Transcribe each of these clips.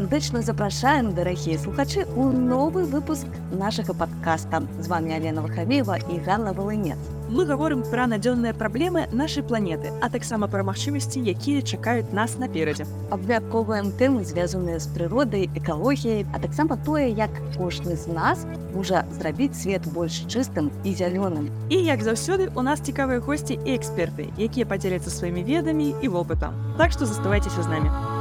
сардэчна запрашаем дарагія слухачы у новы выпуск нашага падкаста з вами Алена Вахавеева і Ганна Валынец. Мы гаворым пра надзённыя праблемы нашай планеты, а таксама пра магчымасці, якія чакаюць нас наперадзе. Абвядковаем тэмы, звязаныя з прыродай, экалогіяй, а таксама тое, як кожны з нас можа зрабіць свет больш чыстым і зялёным. І як заўсёды у нас цікавыя госці і эксперты, якія падзеляцца сваімі ведамі і вопытам. Так што заставайцеся з намі.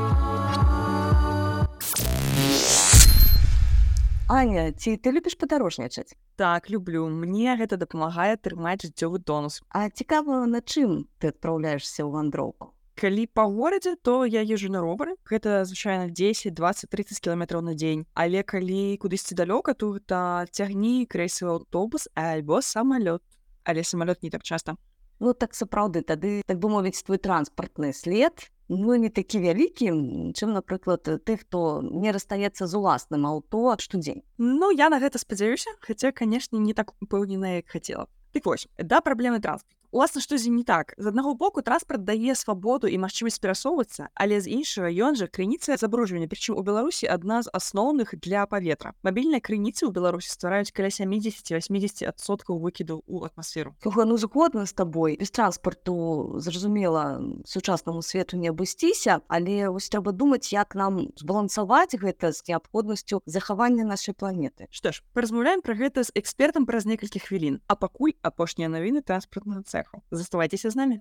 Аня, ці ты любіш падарожнічаць? Так люблю, мне гэта дапамагае трымаць жыццёвы тонус. А цікава, на чым ты адпраўляешся ў вандроўку? Калі па горадзе, то я езжу на ровары. Гэта звычайна 10, 20, 30 кіламетраў на дзень. Але калі кудысьці далёка, то гэта цягні крэйсавы аўтобус альбо самалёт. Але самалёт не так часта. Ну так сапраўды, тады так бы мовіць твой транспартны след ну не такі вялікі чым напрыклад ты хто не расстаецца з уласным аўто штодзень Ну я на гэта спадзяюся хаця канешне не так упэўнена як хацела Дык вось да праблемы транспорт Уласна што з не так? З аднаго боку транспарт дае свабоду і магчымасць перасоўвацца але з іншага ён жа крыніца забруджвання прычым у беларусі адна з асноўных для паветра мабільныя крыніцы ў беларусі ствараюць каля 70-80 адсоткаў выкіду ў атмасферу ну згодна з табой без транспарту зразумела сучаснаму свету не абысціся але вось трэба думаць як нам збалансаваць гэта з неабходнасцю захавання нашай планеты. Што ж паразмаўляем пра гэта з экспертам праз некалькі хвілін а пакуль апошнія навіны транспартнага цэха цеху. Заставайтеся з намі.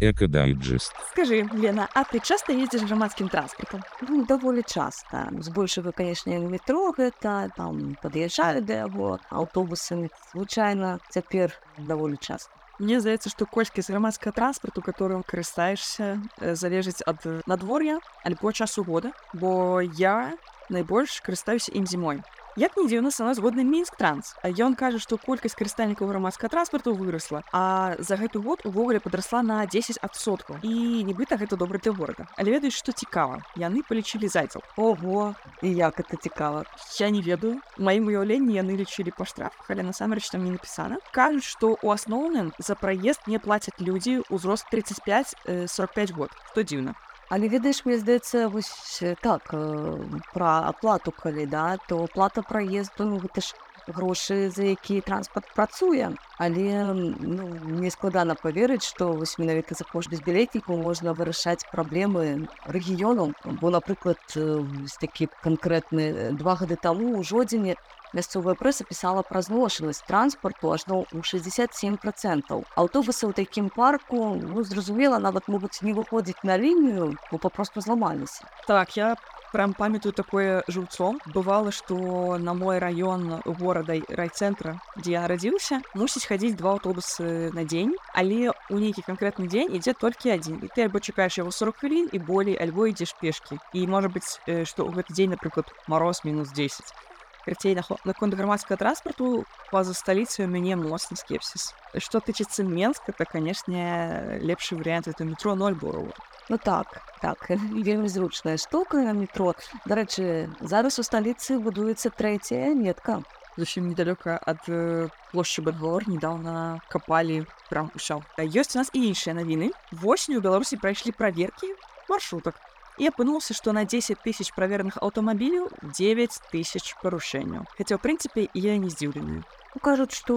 Экодайджест. Скажы, Лена, а ты часта ездзіш грамадскім транспартам? ну, даволі часта збольшага канешне метро гэта там пад'язджаю да яго аўтобусамі звычайна цяпер даволі часта Мне здаецца, што колькасць грамадскага транспарту, которым карыстаешся, э, залежыць ад надвор'я альбо часу года, бо я найбольш карыстаюся ім зімой. Як не дзіўна сама згодны мінск транс. Ён кажа што колькасць карыстальнікаў грамадскага транспарту вырасла а за гэты год увогуле падрасла на 10соткаў і нібыта гэта добра для горада. Але ведаюць што цікава? Яны палічылі зайцаў. Ого! І як это цікава? Я не ведаю. Маім уяўленні яны лічылі па штрафах але насамрэч там не напісана. Кажуць што у асноўным за праезд не плацяць людзі ўзрост 35 45 год. Што дзіўна Але ведаеш мне здаецца вось э, так э, пра аплату калі да то плата праезду ну, гэта ж грошы за які транспарт працуе але ну, мне складана поверыць што вось менавіта за кошт без білетнікаў можна вырашаць праблемы рэгіёну бо напрыклад э, такі канкрэтны два гады таму у жодзіне мясцовая прэса пісала пра зношанасць транспарту ажно ў 67 процентаў аўтобусы ў такім парку ну, зразумела нават могуць не выходзіць на лінію бо папросту зламаліся так я прям памятаю такое жыўцом бывала што на мой раён горада райцэнтра дзе я нарадзіўся мусіць хадзіць два аўтобусы на дзень але у нейкі канкрэтны дзень ідзе толькі адзін і ты альбо чакаеш яго 40 хвілін і болей альбо ідзеш пешкі і можа быць што ў гэты дзень напрыклад мароз мінус 10 Карцей наконт грамадскага транспарту па-за сталіцай у мяне моцны скепсіс. Што тычыцца Менска, то канешне лепшы варыянт это метро 0 бору. Ну так так вельмі зручная штука на метро. Дарэчы зараз у сталіцы будуецца трэцяя метка. Зусім недалёка ад плошчы бадгор недавно капалі прям усё ёсць у нас і іншыя навіны восенню у беларусі прайшлі праверкі маршрутак і апынулся што на 10 тысяч праверных аўтамабіляў 9 тысяч парушэнняў хаця ў прынцыпе я не здзіўленую кажуць што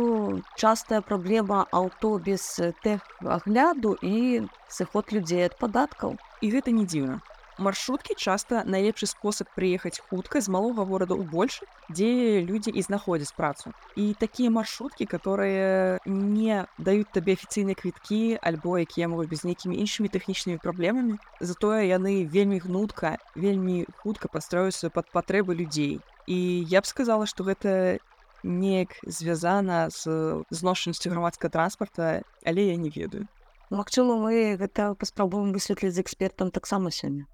частая праблема аўто без тэхагляду і сыход людзей ад падаткаў і гэта не дзіўна маршруткі часта найлепшы спосаб прыехаць хутка з малога горада ў больш дзе людзі і знаходзяць працу. І такія маршруткі которые не даюць табе афіцыйныя квіткі альбо якія могуць без нейкімі іншымі тэхнічнымі праблемамі затое яны вельмі гнутка вельмі хутка пастроюцца пад патрэбы людзей і я б сказала што гэта неяк звязана з зношанасцю грамадскага транспарта але я не ведаю Магчыма, мы гэта паспрабуем высветліць з экспертам таксама сёння.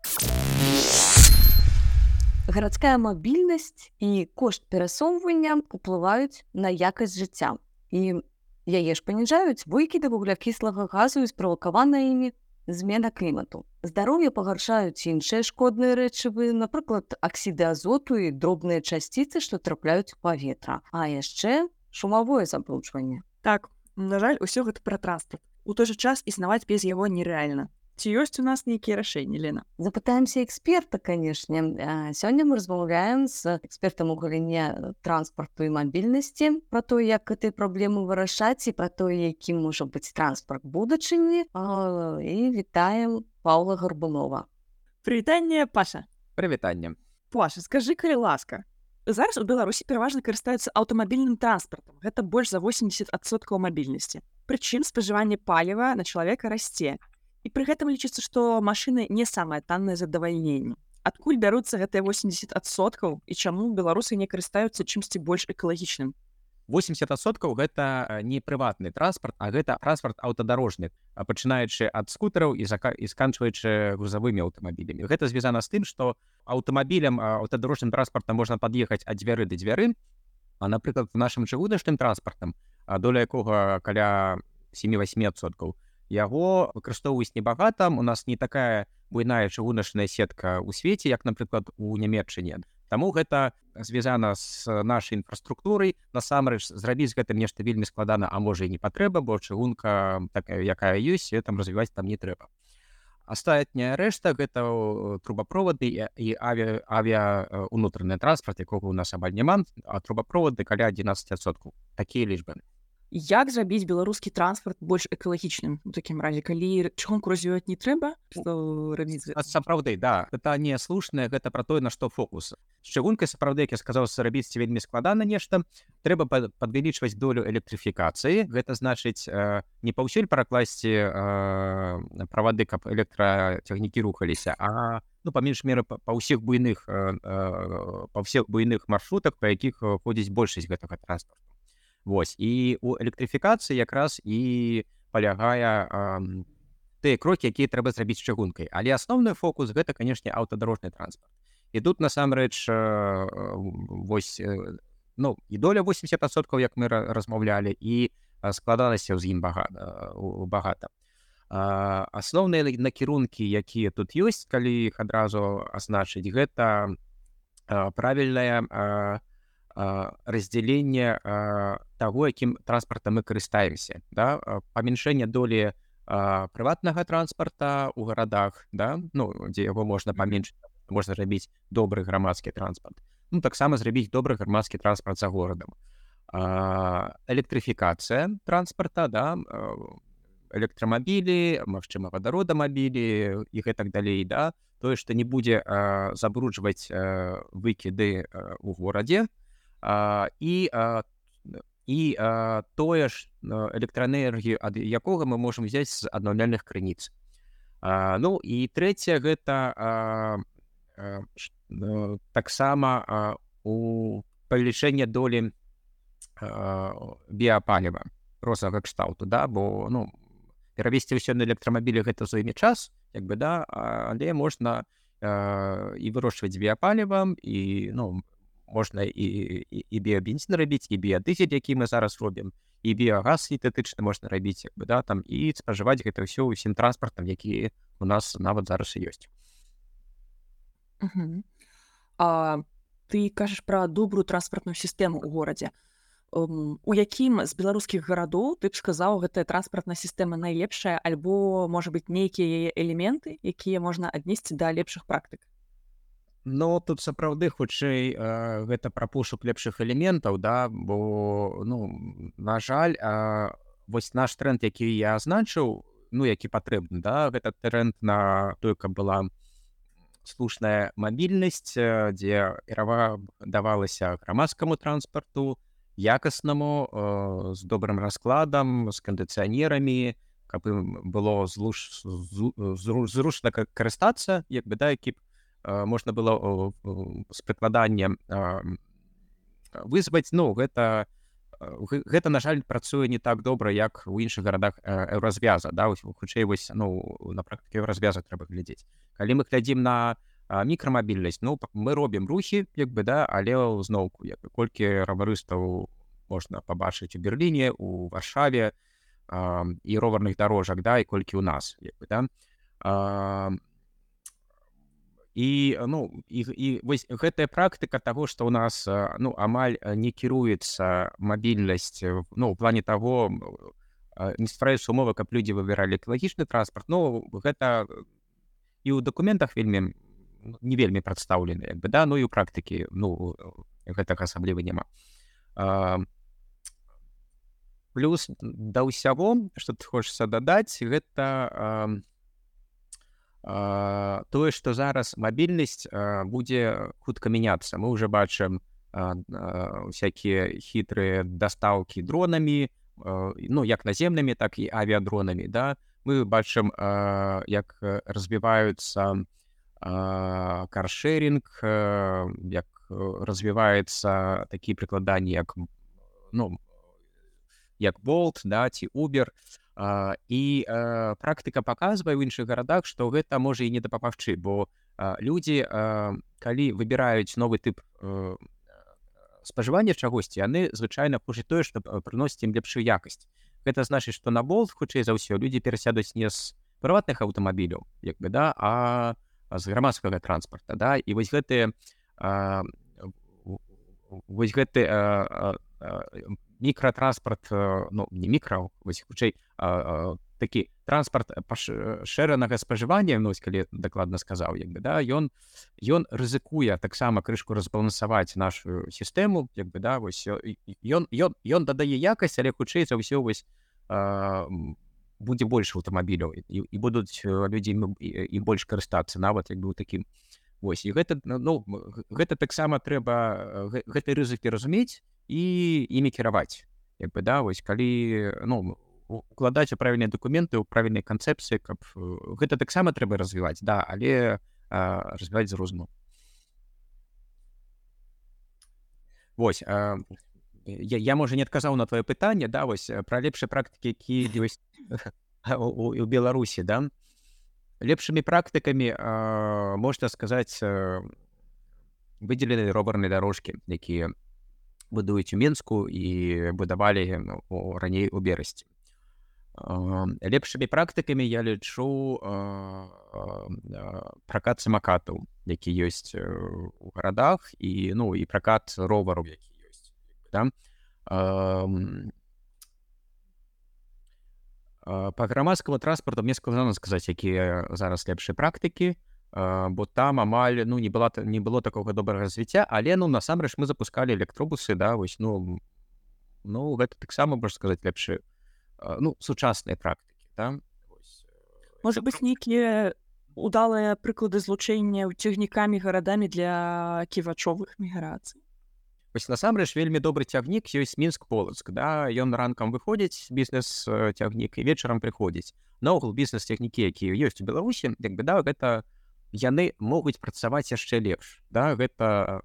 Гарадская мабільнасць і кошт перасоўвання уплываюць на якасць жыцця. І яе ж паніжаюць выкіды вуглякіслага газу і справакавана імі змена клімату. Здароўе пагаршаюць іншыя шкодныя рэчывы, напрыклад, аксіды азоту і дробныя часціцы, што трапляюць у паветра, а яшчэ шумавое забруджванне. Так, на жаль, усё гэта пра транспорт у той жа час існаваць без яго нерэальна ці ёсць у нас нейкія рашэнні Лена. Запытаемся эксперта канешне сёння мы размаўляем з экспертам у галіне транспарту і мабільнасці про то як гэтай праблемы вырашаць і про тое якім можа быць транспарт будучыні і вітаем Паўла гарбунова прывітанне Паша. Прывітанне Паша скажи калі ласка зараз у беларусі пераважна карыстаюцца аўтамабільным транспартам гэта больш за 80соткаў мабільнасці прычым спажыванне паліва на чалавека расце і пры гэтым лічыцца што машыны не самае таннае задавальненне адкуль бяруцца гэтыя 80соткаў і чаму беларусы не карыстаюцца чымсьці больш экалагічным 80соткаў гэта не прыватны транспарт а гэта транспарт аўтадарожны пачынаючы ад скутараў і зака і сканчваючы грузавымі аўтамабілямі гэта звязана з тым што аўтамабілем аўтадарожным транспартам можна пад'ехаць ад дзвяры да дзвяры а напрыклад в нашым чыгуначным транспартам доля якога каля 7-8соткаў яго выкарыстоўваюць небагата у нас не такая буйная чыгуначная сетка ў свеце як напрыклад у нямметчыне Таму гэта звязана з нашай інфраструктурай. Насамрэч зрабіць гэтым нешта вельмі складана а можа і не патрэба бо чыгунка якая ёсць там развіваць там не трэба. Астатняя рэшта гэта трубаправоды і авіа авіа унутраны транспарт якога у нас амаль няма а трубаправоды каля 11соткаў такія лічбы як зрабіць беларускі транспарт больш экалагічным у такім разе калі чыгунку развіваць не трэба сапраўды да. Это не слушнае гэта пра тое на што фокус. З чыгункай сапраўды я сказаў рабіць вельмі складана нешта трэба падвялічваць долю электрыфікацыі гэта значыць не паўсюль перакласці правады каб электрацягнікі рухаліся а ну па менш меры па ўсіх буйных па ўсіх буйных маршрутах па якіх ходзіць большасць гэтага транспарту Вось і у электрыфікацыі якраз і палягае тыя крокі якія трэба зрабіць чыгункай але асноўны фокус гэта канешне аўтадарожны транспарт і тут насамрэч вось ну і доля 80соткаў як мы размаўлялі і складалася з ім багата багата асноўныя накірункі якія тут ёсць калі іх адразу азначыць гэта правільная раздзяленне таго якім транспартам мы карыстаемся да. Памяншэнне долі прыватнага транспарта у гарадах да ну дзе яго можна паменш можна зрабіць добры грамадскі транспарт ну таксама зрабіць добры грамадскі транспарт за горадам электрыфікацыя транспарта да электрамабілі магчыма вадародамабілі і гэтак далей да. Тое што не будзе забруджваць выкіды у горадзе то і і тое ж электраэнергію ад якога мы можемм взять з аднаўляльных крыніц ну і трэцяе гэта таксама у павелічэнне долі біапаліва розага кшталту да бо ну перавесці ўсё на электрамабілі гэта зойме час як бы да але можна і вырошчваць біапалівам і ну можна і, і, і біябензін рабіць і біядызель які мы зараз робім і біягаз сінтэтычны можна рабіць як бы да там і спажываць гэта ўсё ўсім транспартам які у нас нават зараз і ёсць А ты кажаш пра добрую транспартную сістэму ў горадзе у якім з беларускіх гарадоў ты б сказаў гэтая транспартная сістэма найлепшая альбо можа быць нейкія элементы якія можна аднесці да лепшых практык Ну тут сапраўды хутчэй э, гэта пра пошук лепшых элементаў да бо ну на жаль э, вось наш тренд які я азначыў ну які патрэбны да гэта тренд на той каб была слушная мабільнасць дзе перава давалася грамадскаму транспарту якаснаму э, з добрым раскладам з кандыцыянерамі каб было злуш зручна карыстацца як бы да б можна было з прыкладаннем вызваць ну гэта гэта на жаль працуе не так добра як у іншых гарадах развяза да хутчэй вось ну на практыке развяза трэба глядзець калі мы глядзім на мікрамабільнасць ну мы робім рухі як бы да але зноўку як колькі раварыстаў можна пабачыць у берерліне у варшаве і роварных дарожак да і колькі ў нас як бы да. А, і ну і, і вось гэтая практыка того что у нас ну амаль не кіруецца мабільнасць ну у плане того а, не ствараюцца умовы каб людзі выбіралі экалагічны транспарт Ну гэта і ў дакументах вельмі ну, не вельмі прадстаўлены як бы да ну і ў практыкі ну гэтага асабліва няма а, плюс да ўсяго что ты хочешься дадаць гэта а, тое что зараз мабільнасць а, будзе хутка мяняцца мы уже бачым всякие хітрыя дастаўкі дронамі ну як наземнымі так і авіадронамі да. Мы бачым як развіваюцца каршеринг як развіваецца такі прыкладанні як ну як болт да ці убер і практыка паказвае ў іншых гарадах што гэта можа і не дапамагчы бо людзі калі выбіраюць новы тып спажывання чагосьці яны звычайна хочуць тое што прыносіць ім лепшую якасць гэта значыць што на болт хутчэй за ўсё людзі перасядуць не з прыватных аўтамабіляў як бы да а з грамадскага транспарта да. І вось гэтыя вось гэты мікратранспарт ну не мікра вось хутчэй такі транспарт пашыранага спажывання нось калі дакладна сказаў як бы да ён ён рызыкуе таксама крышку разбалансаваць нашу сістэму як бы да вось ён ён ён дадае якасць але хутчэй за ўсё вось будзе больш аўтамабіляў і, і будуць людзі і больш карыстацца нават як быў такім Вось і гэта ну гэта таксама трэба гэтай рызыкі разумець і імі кіраваць як бы да вось калі ну укладаць у правільныя дакументы ў правільнай канцэпцыі каб гэта таксама трэба развіваць да але развіваць з розуму Вось а, я, я можа не адказаў на твоё пытанне да вось пра лепшыя практыкі які ёсць у, у беларусі да. Лепшымі практыкамі можна сказаць выдзелены робарнай дорожкі якія будуюць у менску і будавалі раней у берасці лепшымі практыкамі я лічу пракат самакатаў які ёсць у гарадах і ну і пракат ровару які ёсць да? по грамадскаму транспарту мне складана сказаць якія зараз лепшыя практыкі бо там амаль ну не была не было такога добрага развіцця але ну насамрэч мы запускалі электробусы да вось ну ну гэта таксама можна сказаць лепшыя ну сучасныя практыкі да? можа быць нейкія удалыя прыклады злучэння цягнікамі гарадамі для ківачовых міграцый вось насамрэч вельмі добры цягнік ёсць мінск полацк да ён ранкам выходзіць бізнес цягнік і вечарам прыходзіць наогул бізнес цягнікі якія ёсць у беларусі як бы да гэта яны могуць працаваць яшчэ лепш да? Гэта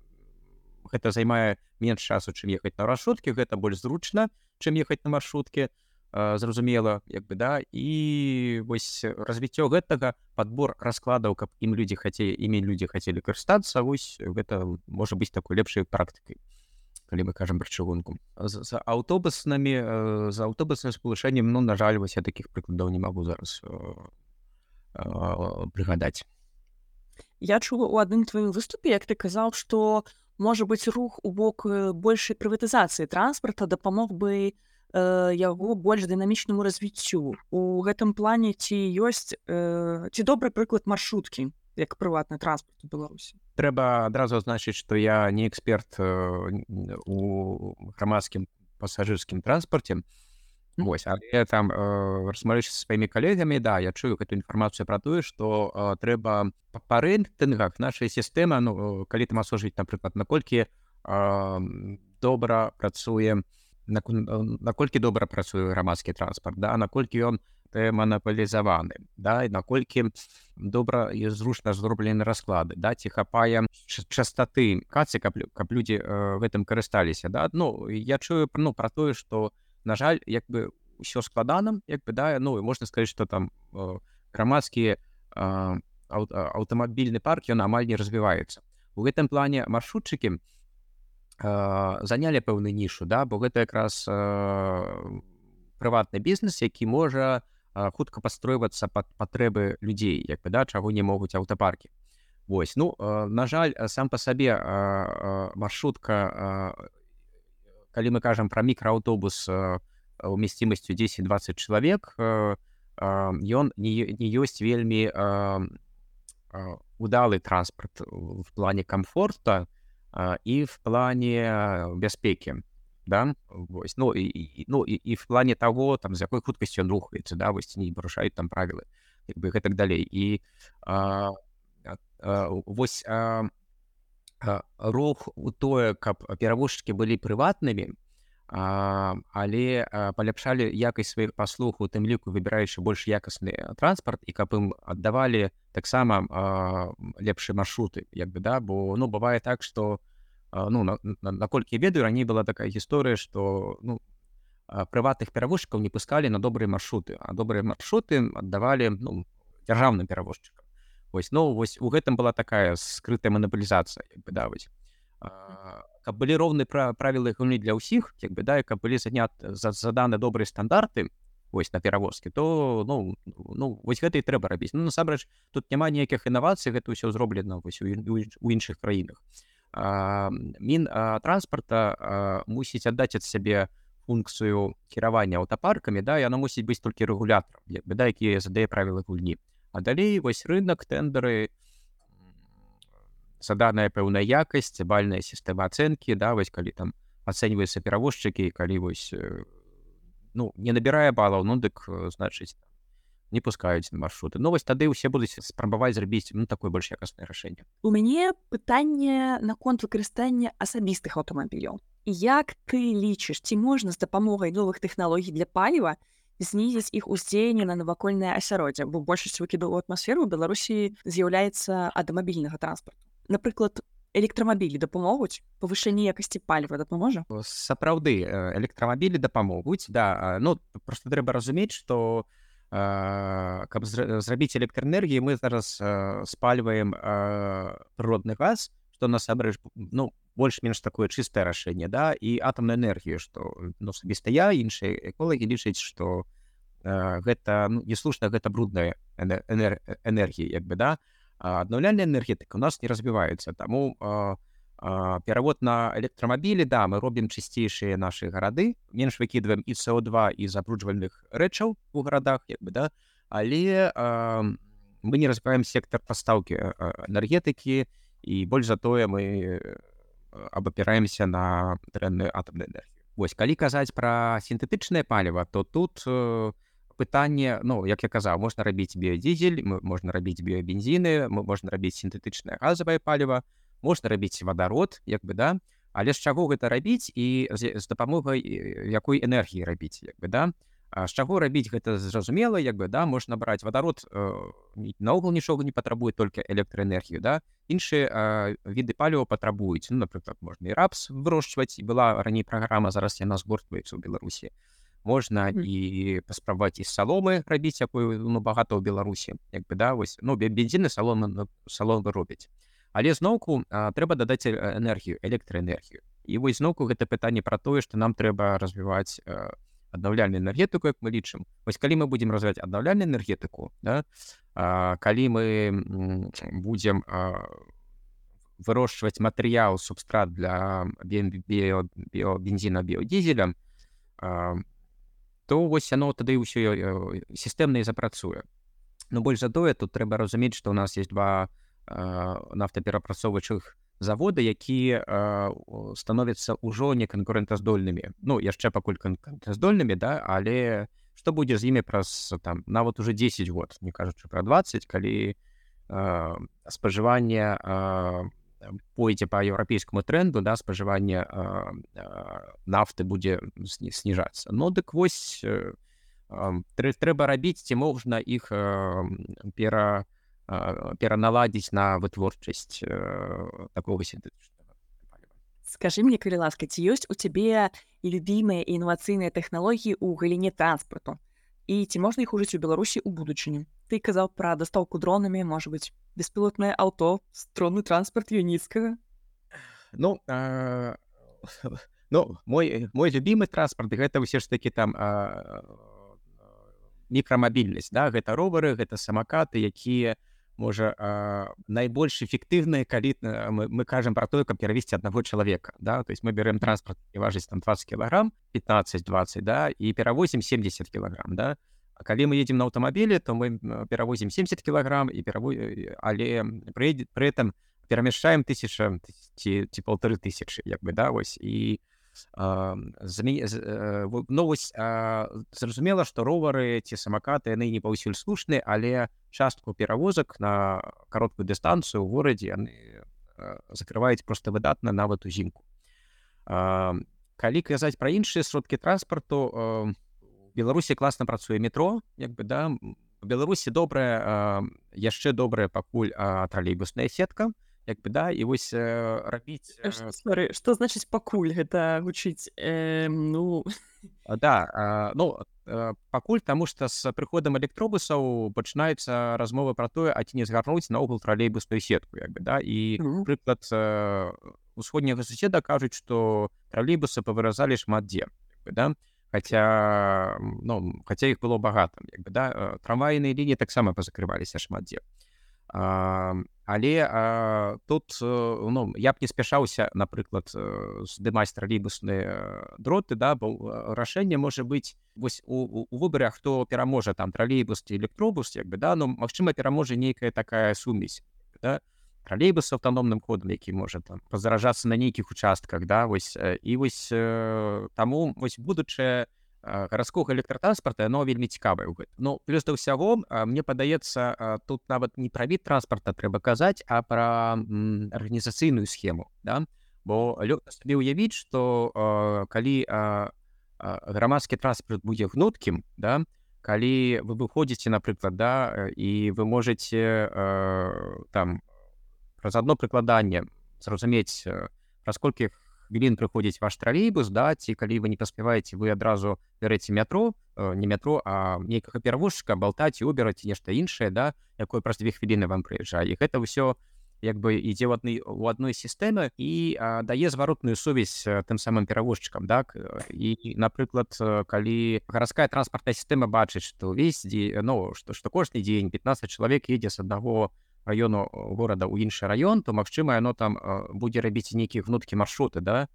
гэта займае менш часу чым ехаць на маршруткі гэта больш зручна чым ехаць на маршрутке зразумела як бы да? І вось развіццё гэтага подбор раскладаў каб ім людзі хацелі імі людзі хацелі карыстацца вось гэта можа быць такой лепшай практыкай калі мы кажам пра чыгунку. З, аўтобуснымі з аўтобусным спалучэннем ну на жаль вось я такіх прыкладаў не магу зараз прыгадаць я чула у адным тваім выступе як ты казаў што можа быць рух у бок большай прыватызацыі транспарта дапамог бы э, яго больш дынамічнаму развіццю у гэтым плане ці ёсць э, ці добры прыклад маршруткі як прыватны транспорт беларусі трэба адразу значыць што я не эксперт э, у грамадскім пасажырскім транспарце Вось, але там э, расмалюся сваімі калегамі да я чую гэту інфармацыю пра тое што э, трэба па рэйтынгах нашай сістэмы ну калі там асужыць напрыклад наколькі э, добра працуе наколькі добра працуе грамадскі транспарт да наколькі ён манапалізаваны да і наколькі добра і зручна зроблены расклады да ці хапае частоты кацы каб, каб людзі э, гэтым карысталіся да. Ну я чую ну пра тое што на жаль як бы ўсё складаным як бы да ну можна сказаць што там э, грамадскі э, аўтамабільны парк ён амаль не развіваецца у гэтым плане маршрутчыкі занялі пэўны нішу да бо гэта якраз прыватны бізнес які можа хутка пастройвацца пад патрэбы людзей як бы да чаго не могуць аўтапаркі Вось ну на жаль сам па сабе маршрутка калі мы кажам пра мікрааўтобус уместимасцю 10-20 чалавек э, э, ён не, ёсць вельмі э, э, удалы транспорт в плане комфорта э, і в плане бяспекі да вось ну і, і ну і, і в плане того там з якой хуткасцю ён рухаецца да вось не парушаюць там правілы як бы гэтак далей і а, а, вось а, рух у тое каб перавозчыкі былі прыватнымі а, але а, паляпшалі якасць сваіх паслуг у тым ліку выбіраючы больш якасны транспарт і каб ім аддавалі таксама лепшыя маршруты як бы да. Бо ну бывае так что ну на- на- наколькі я ведаю раней была такая гісторыя что ну а, прыватных перавозчыкаў не пускалі на добрыя маршруты а добрыя маршруты аддавалі ну дзяржаўным перавозчыкам вось ну вось у гэтым была такая скрытая манапалізацыя як бы да вось А, каб былі роўныя пра правілы гульні для ўсіх як бы да каб былі занят за заданы добрыя стандарты вось на перавозкі то ну ну вось гэта і трэба рабіць ну насамрэч тут няма ніякіх інавацый гэта ўсё зроблена вось у, у, у іншых краінах а, мін а, транспарта а, мусіць аддаць ад сябе функцыю кіравання аўтапаркамі да яно мусіць быць толькі рэгулятарам як бы да які задае правілы гульні а далей вось рынок тэндары заданая пэўная якасць бальная сістэма ацэнкі да вось калі там ацэньваюцца перавозчыкі калі вось э, ну не набірае балаў ну дык э, значыць не пускаюць на маршруты. Ну вось тады ўсе будуць спрабаваць зрабіць ну такое больш якаснае рашэнне У мяне пытанне наконт выкарыстання асабістых аўтамабіляў. Як ты лічыш, ці можна з дапамогай новых тэхналогій для паліва знізіць іх уздзеянне на навакольнае асяроддзе, бо большасць выкіду ў атмасферу Беларусі з'яўляецца ад мабільнага транспарту. Напрыклад, электрамабілі дапамогуць павышэнне якасці паліва дапаможа. сапраўды э, электрамабілі дапамогуць да а, ну просто трэба разумець что каб зра- зрабіць электраэнергіі мы зараз э, спальваем э, прыродны газ што насамрэч ну больш-менш такое чыстае рашэнне да і атамную энергію што ну асабіста я іншыя эколагі лічаць што э, гэта ну, неслушна гэта брудная эне- энер- энергія як бы да. Аднаўляльная энергетыка у нас не развіваецца таму э, а, перавод на электрамабілі да мы робім чысцейшыя нашы гарады менш выкідваем і СО2 і забруджвальных рэчаў у гарадах як бы да. Але а, мы не развіваем сектор пастаўкі а, энергетыкі і больш затое мы э, абапіраемся на дрэнную атомную энергію Вось калі казаць пра сінтэтычнае паліва то тут э, пытанне ну як я казаў можна рабіць біядзізель можна рабіць біябензіны мы- можна рабіць сінтэтычнае газавае паліва можна рабіць вадарод як бы да. Але з чаго гэта рабіць і з, з дапамогай э, якой энергіі рабіць як бы да. А з чаго рабіць гэта зразумела як бы да можна браць вадарод э, наогул нічога не патрабуе толькі электраэнергію да. Іншыя э, віды паліва патрабуюць ну напрыклад можна і рапс вырошчваць і была раней праграма зараз яна згортваецца ў беларусі можна Мгм. і паспрабаваць і саломы рабіць якую ну багата ў беларусі як бы да вось ну бе- бензіны салоны саломы робяць але зноўку трэба дадаць э, энергію электраэнергію і вось зноўку гэта пытанне пра тое што нам трэба развіваць э, аднаўляльную энергетыку як мы лічым вось калі мы будзем развіваць аднаўляльную энергетыку да, а, калі мы будзем вырошчваць матэрыял субстрат для бе- біо біобензіна біодзізеля а, то вось яно тады ўсё э, сістэмна і запрацуе Ну больш за тое тут трэба разумець што ў нас есть два нафтаперапрацоўвачых заводы якія становяцца ўжо не канкурэнтаздольнымі Ну яшчэ пакуль канкурэнтаздольнымі да але што будзе з імі праз там нават уже 10 год не кажучы пра 20 калі а, спажыванне а, пойдзе па еўрапейскаму тренду да спажыванне а, а, нафты будзе сні- сніжацца Ну дык вось э, трэ- трэба рабіць ці можна іх ам, пера пераналадзіць на вытворчасць э, такого сінтэтычнага. Скажы мне, калі ласка, ці ёсць у цябе любімыя інавацыйныя тэхналогіі ў галіне транспарту? І ці можна іх ужыць у Беларусі ў будучыню? Ты казаў пра дастаўку дронамі, можа быць, беспілотнае аўто, стронны транспарт юніцкага. Ну а, ну мой мой любімы транспарт гэта ўсе ж такі там а, мікрамабільнасць да гэта ровары гэта самакаты якія можа а, найбольш эфектыўныя калі а, мы, мы кажам про тое каб перавесці аднаго чалавека да то есть мы берем транспорт і важыць там 20 кілаграм 15-20 да і перавозім 70 кілаграм да А калі мы едем на аўтамабілі то мы м, перавозім 70 кілаграм і пераво... але пры, пры этом перамяшчаем тысяча ці, ці полторы тысячи як бы да вось і а, зме... э, а, зразумела што ровары ці самакаты яны не паўсюль слушны але частку перавозак на кароткую дыстанцыю ў горадзе яны э, закрываюць просто выдатна нават узімку А, калі казаць пра іншыя сродкі транспарту у беларусі класна працуе метро як бы да у беларусі добрая а, яшчэ добрая пакуль а, тралейбусная сетка як бы да і вось э, рабіць э, Сорі, што значыць пакуль гэта гучыць э, ну Да, а, ну э, пакуль таму што з прыходам электробусаў пачынаецца размова пра тое, а ці не згарнуць наогул тралейбусную сетку як бы да. І прыклад э, усходняга суседа кажуць, што тралейбусы павыразалі шмат дзе як бы, да. Хаця ну хаця іх было багата як бы да. Э, трамвайныя лініі таксама пазакрываліся шмат дзе. А, але а, тут э, ну, я б не спяшаўся напрыклад э, здымаць тралейбусныя дроты да бо э, рашэнне можа быць вось у, у, у выбары хто пераможа там тралейбус ці электробус як бы да ну магчыма пераможа нейкая такая сумесь да? тралейбус з аўтаномным ходам які можа там пазаражацца на нейкіх участках да вось э, і вось э, таму вось будучае гарадскога электратранспарта яно вельмі цікавае ў гэта Ну плюс да ўсяго мне падаецца тут нават не пра від транспарта трэба казаць а пра арганізацыйную схему да. Бо лёгка сабе ўявіць што а, калі грамадскі транспарт будзе гнуткім да калі вы выходзіце напрыклад да і вы можете э, там праз адно прыкладанне зразумець праз колькі хвілін прыходзіць ваш тралейбус да ці калі вы не паспяваеце вы адразу бярэце метро э, не метро а нейкага перавозчыка балтаць і убераць нешта іншае да якое праз две хвіліны вам прыязджае гэта ўсё як бы ідзе ў адны у адной сістэме і а, дае зваротную сувязь э, тым самым перавозчыкам так і напрыклад э, калі гарадская транспартная сістэма бачыць што ўвесь дзе ну што што кожны дзень 15 чалавек едзе з аднаго раёну э, горада ў іншы раён то магчыма яно там э, будзе рабіць нейкі гнуткі маршруты да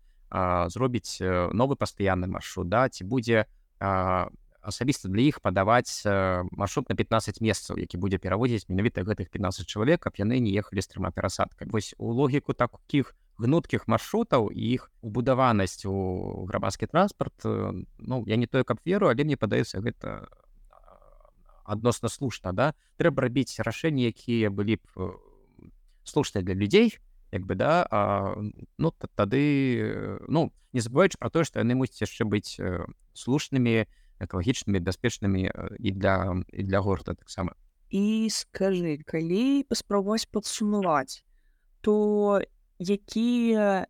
зробіць э, новы пастаянны маршрут да ці будзе асабіста для іх падаваць маршрут на 15 месцаў які будзе пераводзіць менавіта гэтых 15 чалавек каб яны не ехалі з трыма перасадкамі. Вось у логіку такіх гнуткіх маршрутаў і іх убудаванасць у грамадскі транспарт ну я не тое каб веру але мне падаецца гэта адносна слушна да. Трэба рабіць рашэнні якія былі б слушныя для людзей як бы да а, ну та- тады ну не забываючы про тое што яны мусяць яшчэ быць слушнымі экалагічнымі бяспечнымі і для і для горада таксама і скажы калі паспрабаваць падсумаваць то якія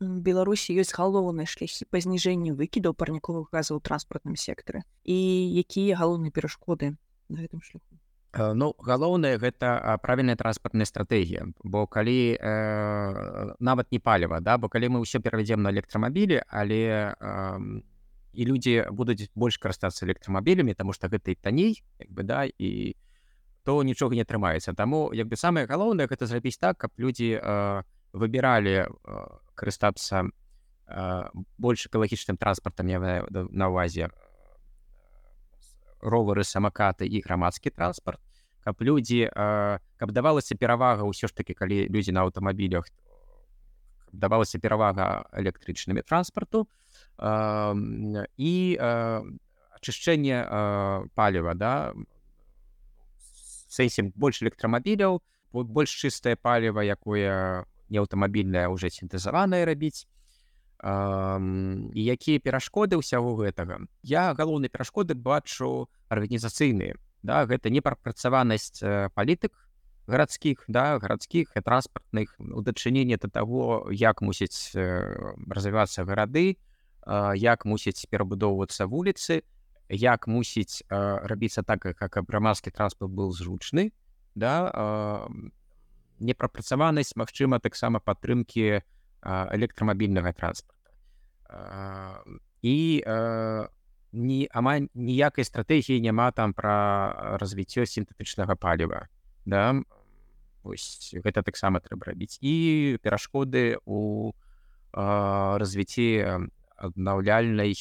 беларусі ёсць галоўныя шляхі па зніжэнню выкідаў парніковых газаў у транспартным сектары і якія галоўныя перашкоды на гэтым шляху? Э, Ну галоўнае гэта правільная транспартная стратэгія бо калі э, нават не паліва да бо калі мы ўсё перавядзем на электрамабілі але э, і людзі будуць больш карыстацца электрамабілямі таму што гэта і танней як бы да і то нічога не атрымаецца таму як бы самае галоўнае гэта зрабіць так каб людзі э, выбіралі э, карыстацца э, больш экалагічным транспартам я на ўвазе ровары самакаты і грамадскі транспарт каб людзі э, каб давалася перавага ўсё ж таки калі людзі на аўтамабілях давалася перавага электрычнымі транспарту э, і э, ачышчэнне э, паліва да. Сэнсе больш электрамабіляў бо- больш чыстае паліва якое не аўтамабільнае уже сінтэзаванае рабіць і якія перашкоды ўсяго гэтага я галоўнай перашкоды бачу арганізацыйныя да гэта непрапрацаванасць э, палітык гарадскіх да гарадскіх і транспартных у дачыненні да таго як мусіць э, развівацца гарады э, як мусіць перабудоўвацца вуліцы як мусіць рабіцца так как грамадскі транспорт быў зручны да непрапрацаванасць магчыма таксама падтрымкі а, электрамабільнага транспарта А, і ні амаль ніякай стратэгіі няма там пра развіццё сінтэтычнага паліва да. Вось гэта таксама трэба рабіць і перашкоды у развіцці аднаўляльнай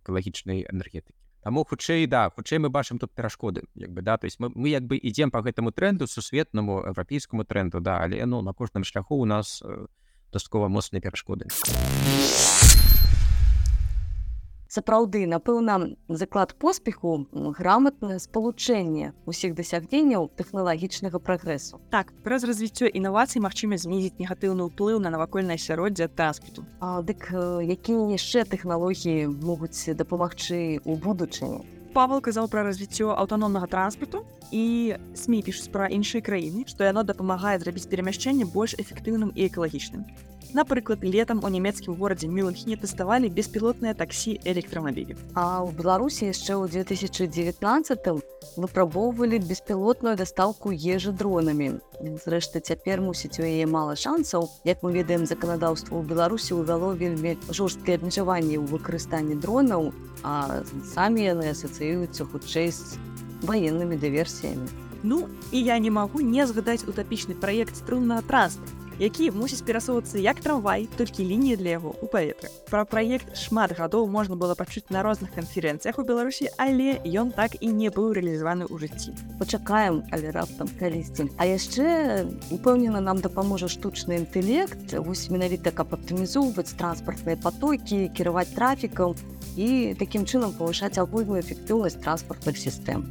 экалагічнай энергетыкі Таму хутчэй да хутчэй мы бачым тут перашкоды як бы да. То есть мы, мы як бы ідзем по гэтаму тренду сусветнаму еўрапейскаму тренду да але ну на кожным шляху у нас э, дастаткова моцныя перашкоды Сапраўды, напэўна, заклад поспеху граматнае спалучэнне ўсіх дасягненняў тэхналагічнага прагрэсу. Так, праз развіццё інавацый магчыма знізіць негатыўны ўплыў на навакольнае асяроддзе транспарту. А, дык якія яшчэ тэхналогіі могуць дапамагчы ў будучыні? Павел казаў пра развіццё аўтаномнага транспарту і СМі пішуць пра іншыя краіны, што яно дапамагае зрабіць перамяшчэнне больш эфектыўным і экалагічным. Напрыклад, летам у нямецкім горадзе Мюнхене тэставалі беспілотныя таксі электрамабілі. А ў Беларусі яшчэ ў 2019 выпрабоўвалі беспілотную дастаўку ежы дронамі. Зрэшты, цяпер мусіць у яе мала шансаў. Як мы ведаем, заканадаўства ў Беларусі ўвяло вельмі жорсткія абмежаванні ў выкарыстанні дронаў, а самі яны асацыююцца хутчэй з ваеннымі дыверсіямі. Ну і я не магу не згадаць утапічны праект струннага транспарта, які мусіць перасоўвацца як трамвай, толькі лініі для яго ў паветры. Пра праект шмат гадоў можна было пачуць на розных канферэнцыях у Беларусі, але ён так і не быў рэалізаваны ў жыцці. Пачакаем, але раптам калісьці. А яшчэ упэўнена нам дапаможа штучны інтэлект, вось менавіта каб аптымізоўваць транспартныя патокі, кіраваць трафікам і такім чынам павышаць агульную эфектыўнасць транспартных сістэм.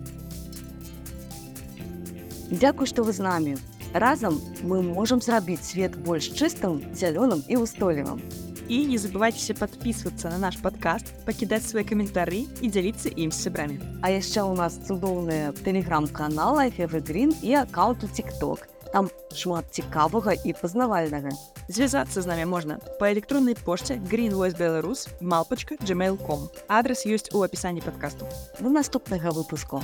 Дзякуй, што вы з намі. Разам мы можам зрабіць свет больш чыстым, зялёным і ўстойлівым. І не забывайцеся падпісвацца на наш падкаст, пакідаць свае каментары і дзяліцца ім з сябрамі. А яшчэ ў нас цудоўны тэлеграм-канал Эфевегрин і аккаунт у TikTok. Там шмат цікавага і пазнавальнага. Звязацца з намі можна па электроннай пошце greenvoicebelarus малпачка gmail.com. Адрас ёсць у апісанні падкасту. До наступнага выпуску.